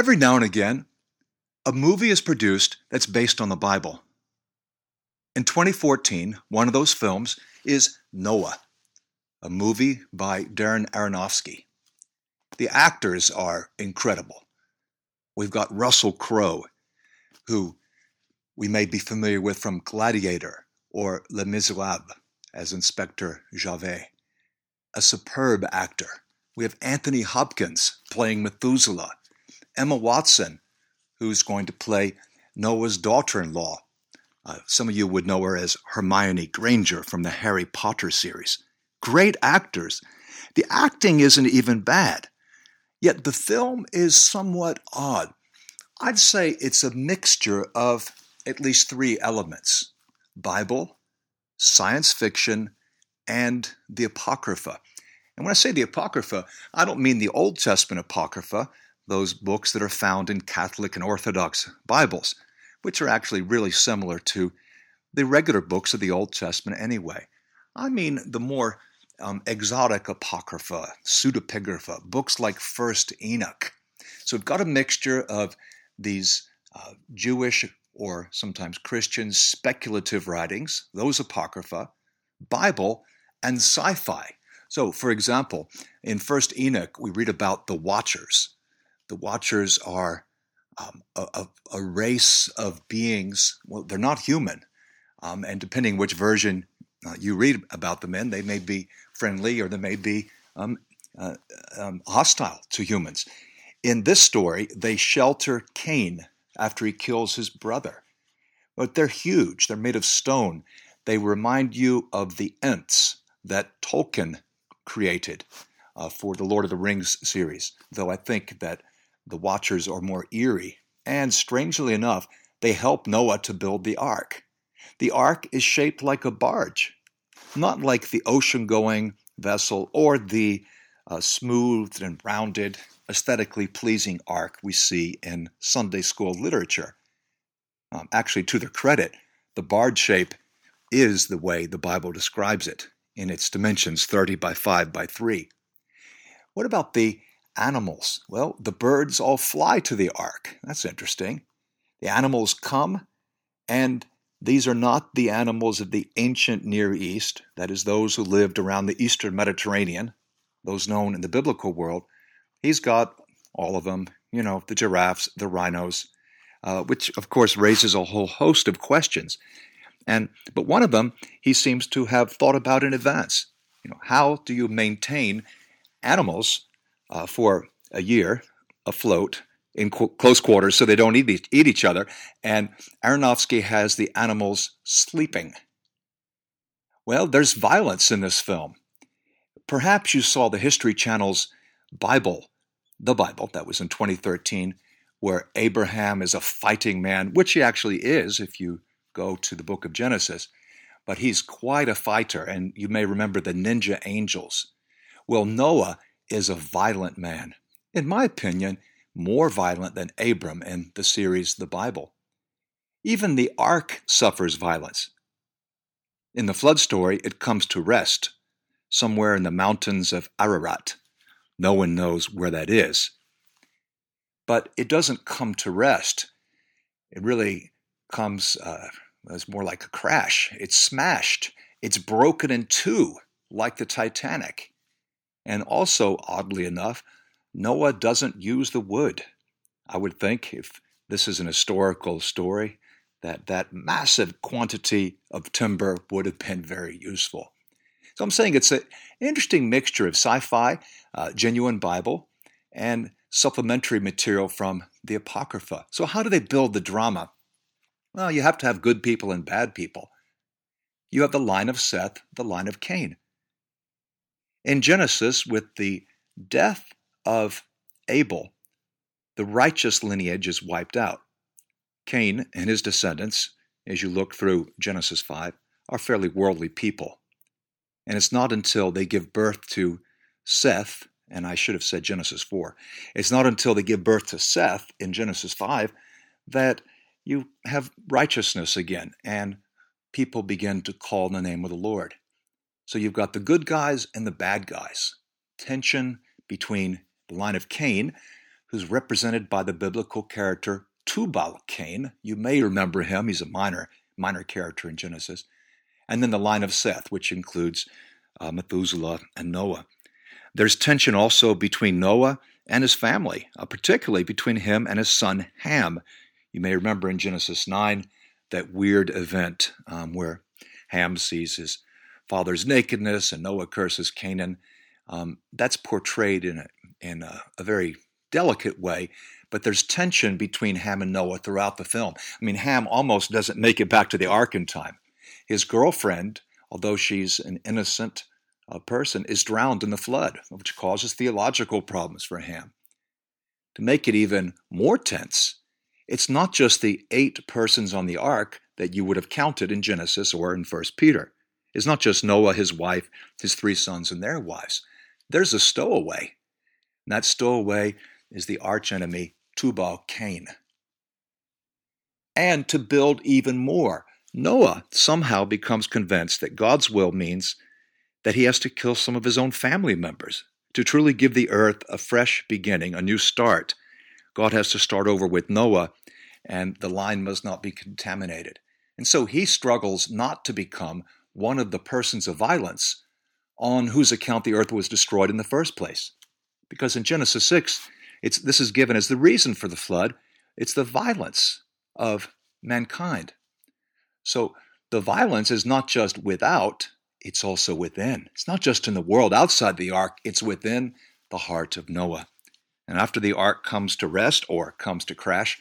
Every now and again, a movie is produced that's based on the Bible. In 2014, one of those films is Noah, a movie by Darren Aronofsky. The actors are incredible. We've got Russell Crowe, who we may be familiar with from Gladiator or Les Miserables as Inspector Javert. A superb actor. We have Anthony Hopkins playing Methuselah, Emma Watson, who's going to play Noah's daughter in law. Uh, some of you would know her as Hermione Granger from the Harry Potter series. Great actors. The acting isn't even bad. Yet the film is somewhat odd. I'd say it's a mixture of at least three elements Bible, science fiction, and the Apocrypha. And when I say the Apocrypha, I don't mean the Old Testament Apocrypha, those books that are found in Catholic and Orthodox Bibles, which are actually really similar to the regular books of the Old Testament anyway. I mean the more um, exotic Apocrypha, pseudepigrapha, books like First Enoch. So we've got a mixture of these uh, Jewish or sometimes Christian speculative writings, those Apocrypha, Bible, and sci fi. So, for example, in First Enoch, we read about the Watchers. The Watchers are um, a, a, race of beings, well, they're not human. Um, and depending which version uh, you read about them in, they may be friendly or they may be um, uh, um, hostile to humans. In this story, they shelter Cain after he kills his brother. But they're huge, they're made of stone. They remind you of the Ents that Tolkien created uh, for the Lord of the Rings series, though I think that the Watchers are more eerie. And strangely enough, they help Noah to build the ark. The ark is shaped like a barge, not like the ocean going vessel or the uh, smoothed and rounded aesthetically pleasing ark we see in Sunday school literature. Um, actually, to their credit, the barge shape is the way the Bible describes it in its dimensions 30 by 5 by 3. What about the animals? Well, the birds all fly to the ark. That's interesting. The animals come, and these are not the animals of the ancient Near East, that is, those who lived around the eastern Mediterranean, those known in the biblical world. He's got all of them, you know, the giraffes, the rhinos, uh, which of course raises a whole host of questions. And but one of them he seems to have thought about in advance. You know, how do you maintain animals uh, for a year afloat in qu- close quarters so they don't eat, eat each other? And Aronofsky has the animals sleeping. Well, there's violence in this film. Perhaps you saw the History Channel's Bible the Bible, that was in 2013, where Abraham is a fighting man, which he actually is if you go to the book of Genesis. But he's quite a fighter, and you may remember the ninja angels. Well, Noah is a violent man. In my opinion, more violent than Abram in the series The Bible. Even the ark suffers violence. In the flood story, it comes to rest somewhere in the mountains of Ararat. No one knows where that is. But it doesn't come to rest. It really comes uh, as more like a crash. It's smashed. It's broken in two, like the Titanic. And also, oddly enough, Noah doesn't use the wood. I would think if this is an historical story, that that massive quantity of timber would have been very useful. So I'm saying it's an interesting mixture of sci fi, uh, genuine Bible, and supplementary material from the Apocrypha. So, how do they build the drama? Well, you have to have good people and bad people. You have the line of Seth, the line of Cain. In Genesis, with the death of Abel, the righteous lineage is wiped out. Cain and his descendants, as you look through Genesis 5, are fairly worldly people. And it's not until they give birth to Seth, and I should have said Genesis 4, it's not until they give birth to Seth in Genesis 5 that you have righteousness again and people begin to call in the name of the Lord. So you've got the good guys and the bad guys. Tension between the line of Cain, who's represented by the biblical character Tubal Cain. You may remember him, he's a minor, minor character in Genesis. And then the line of Seth, which includes uh, Methuselah and Noah. There's tension also between Noah and his family, uh, particularly between him and his son Ham. You may remember in Genesis 9 that weird event um, where Ham sees his father's nakedness and Noah curses Canaan. Um, that's portrayed in, a, in a, a very delicate way, but there's tension between Ham and Noah throughout the film. I mean, Ham almost doesn't make it back to the ark in time. His girlfriend, although she's an innocent uh, person, is drowned in the flood, which causes theological problems for Ham. To make it even more tense, it's not just the eight persons on the ark that you would have counted in Genesis or in 1 Peter. It's not just Noah, his wife, his three sons, and their wives. There's a stowaway. And that stowaway is the archenemy Tubal Cain. And to build even more, Noah somehow becomes convinced that God's will means that he has to kill some of his own family members. To truly give the earth a fresh beginning, a new start, God has to start over with Noah, and the line must not be contaminated. And so he struggles not to become one of the persons of violence on whose account the earth was destroyed in the first place. Because in Genesis 6, it's, this is given as the reason for the flood it's the violence of mankind. So the violence is not just without, it's also within. It's not just in the world outside the ark, it's within the heart of Noah. And after the ark comes to rest or comes to crash,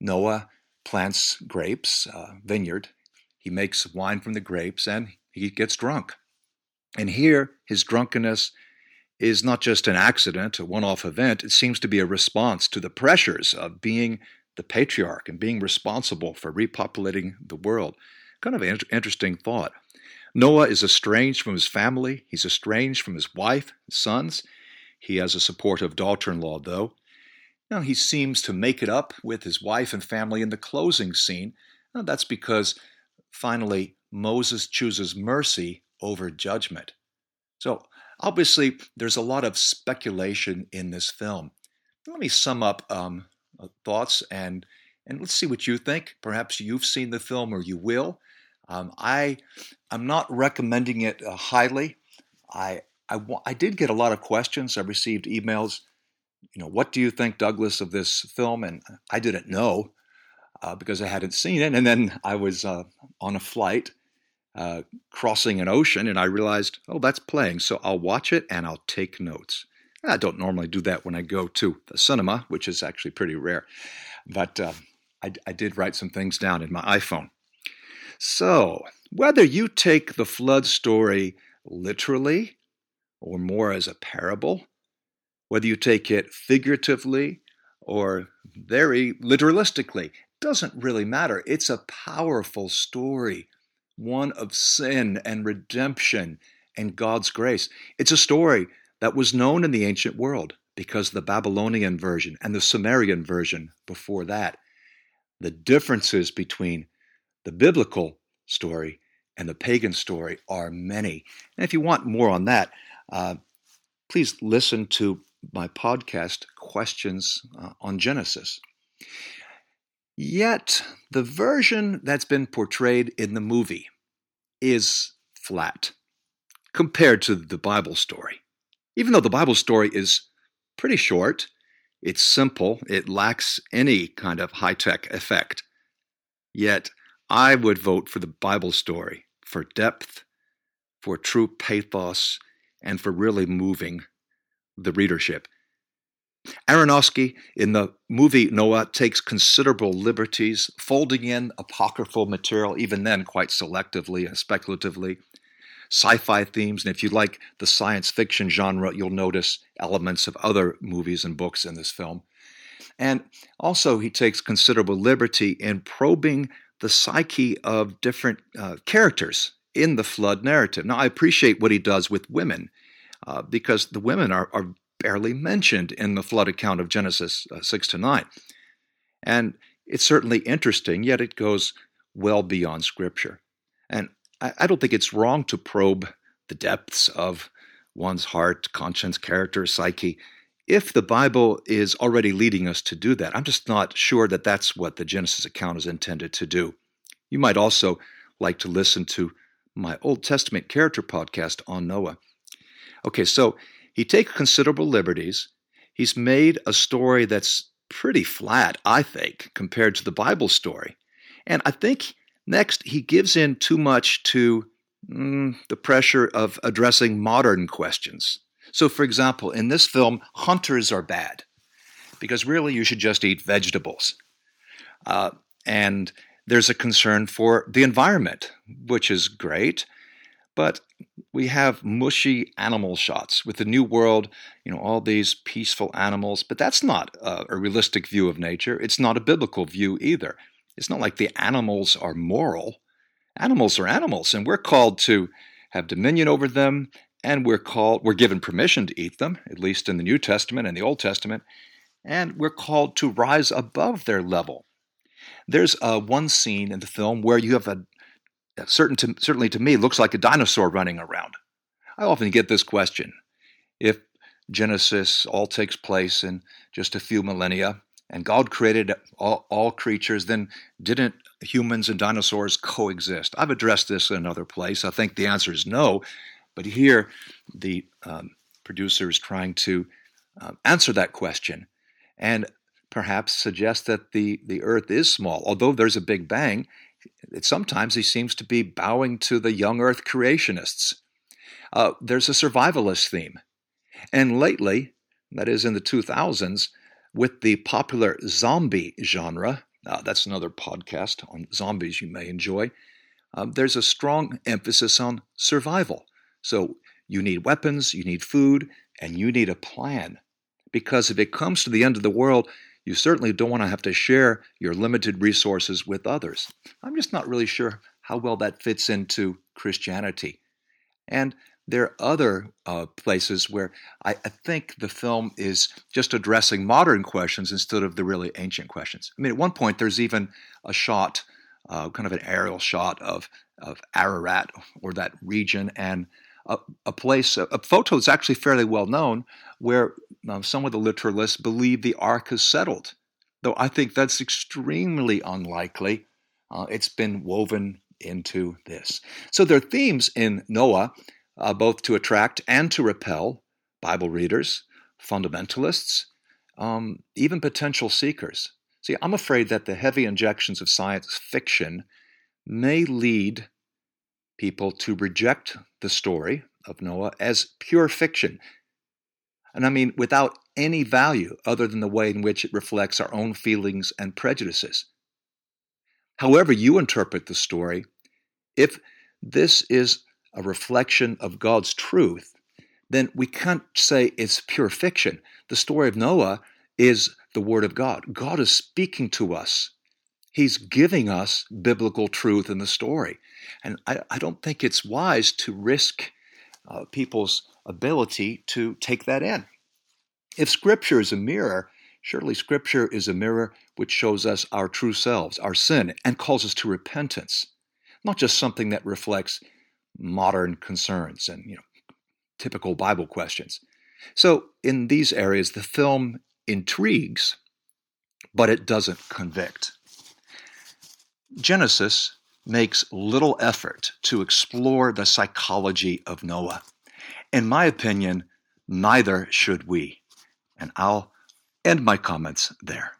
Noah plants grapes, uh, vineyard. He makes wine from the grapes and he gets drunk. And here, his drunkenness is not just an accident, a one off event, it seems to be a response to the pressures of being the patriarch and being responsible for repopulating the world. Kind of an interesting thought. Noah is estranged from his family, he's estranged from his wife, his sons. He has a supportive daughter in law, though. Now, he seems to make it up with his wife and family in the closing scene. Now, that's because finally Moses chooses mercy over judgment. So, Obviously, there's a lot of speculation in this film. Let me sum up um, uh, thoughts and and let's see what you think. Perhaps you've seen the film or you will. Um, I I'm not recommending it uh, highly. I, I I did get a lot of questions. I received emails. You know, what do you think, Douglas, of this film? And I didn't know uh, because I hadn't seen it. And then I was uh, on a flight uh, crossing an ocean, and I realized, oh, that's playing. So I'll watch it and I'll take notes. I don't normally do that when I go to the cinema, which is actually pretty rare. But uh, I, I did write some things down in my iPhone. So, whether you take the flood story literally or more as a parable, whether you take it figuratively or very literalistically, doesn't really matter. It's a powerful story one of sin and redemption and God's grace. It's a story that was known in the ancient world because the Babylonian version and the Sumerian version before that. The differences between the biblical story and the pagan story are many. And if you want more on that, uh, please listen to my podcast, Questions uh, on Genesis. Yet, the version that's been portrayed in the movie is flat compared to the Bible story. Even though the Bible story is pretty short, it's simple, it lacks any kind of high tech effect. Yet, I would vote for the Bible story for depth, for true pathos, and for really moving the readership. Aronofsky in the movie Noah takes considerable liberties, folding in apocryphal material, even then quite selectively and speculatively, sci fi themes, and if you like the science fiction genre, you'll notice elements of other movies and books in this film. And also, he takes considerable liberty in probing the psyche of different uh, characters in the flood narrative. Now, I appreciate what he does with women. Uh, because the women are, are barely mentioned in the flood account of Genesis uh, 6 to 9. And it's certainly interesting, yet it goes well beyond Scripture. And I, I don't think it's wrong to probe the depths of one's heart, conscience, character, psyche if the Bible is already leading us to do that, I'm just not sure that that's what the Genesis account is intended to do. You might also like to listen to my Old Testament character podcast on Noah. Okay, so he takes considerable liberties. He's made a story that's pretty flat, I think, compared to the Bible story. And I think next he gives in too much to mm, the pressure of addressing modern questions. So, for example, in this film, hunters are bad because really you should just eat vegetables. Uh, and there's a concern for the environment, which is great, but we have mushy animal shots with the new world, you know, all these peaceful animals, but that's not a, a realistic view of nature. It's not a biblical view either. It's not like the animals are moral. Animals are animals, and we're called to have dominion over them, and we're called we're given permission to eat them, at least in the New Testament and the Old Testament, and we're called to rise above their level. There's uh, one scene in the film where you have a, a certain to, certainly to me looks like a dinosaur running around. I often get this question: If Genesis all takes place in just a few millennia, and God created all, all, creatures, then didn't humans and dinosaurs coexist? I've addressed this in another place. I think the answer is no. But here, the um, producer is trying to uh, answer that question and perhaps suggest that the, the earth is small. Although there's a big bang, it, sometimes he seems to be bowing to the young earth creationists. Uh, there's a survivalist theme. And lately, that is in the 2000s, with the popular zombie genre, uh, that's another podcast on zombies you may enjoy, um, there's a strong emphasis on survival. So you need weapons, you need food, and you need a plan. Because if it comes to the end of the world, you certainly don't want to have to share your limited resources with others. I'm just not really sure how well that fits into Christianity. And there are other uh, places where I, I, think the film is just addressing modern questions instead of the really ancient questions. I mean, at one point, there's even a shot, uh, kind of an aerial shot of, of Ararat or that region, and a, a place, a, a, photo that's actually fairly well known, where um, some of the literalists believe the ark has settled. Though I think that's extremely unlikely. Uh, it's been woven into this. So there are themes in Noah, uh, both to attract and to repel Bible readers, fundamentalists, um, even potential seekers. See, I'm afraid that the heavy injections of science fiction may lead people to reject the story of Noah as pure fiction. And I mean, without any value other than the way in which it reflects our own feelings and prejudices. However, you interpret the story, if this is a reflection of God's truth, then we can't say it's pure fiction. The story of Noah is the Word of God. God is speaking to us He's giving us biblical truth in the story. And I, I don't think it's wise to risk uh, people's ability to take that in. If Scripture is a mirror, surely Scripture is a mirror which shows us our true selves, our sin, and calls us to repentance, not just something that reflects modern concerns and you know typical Bible questions. So in these areas, the film intrigues, but it doesn't convict. Genesis makes little effort to explore the psychology of Noah. In my opinion, neither should we. And I'll end my comments there.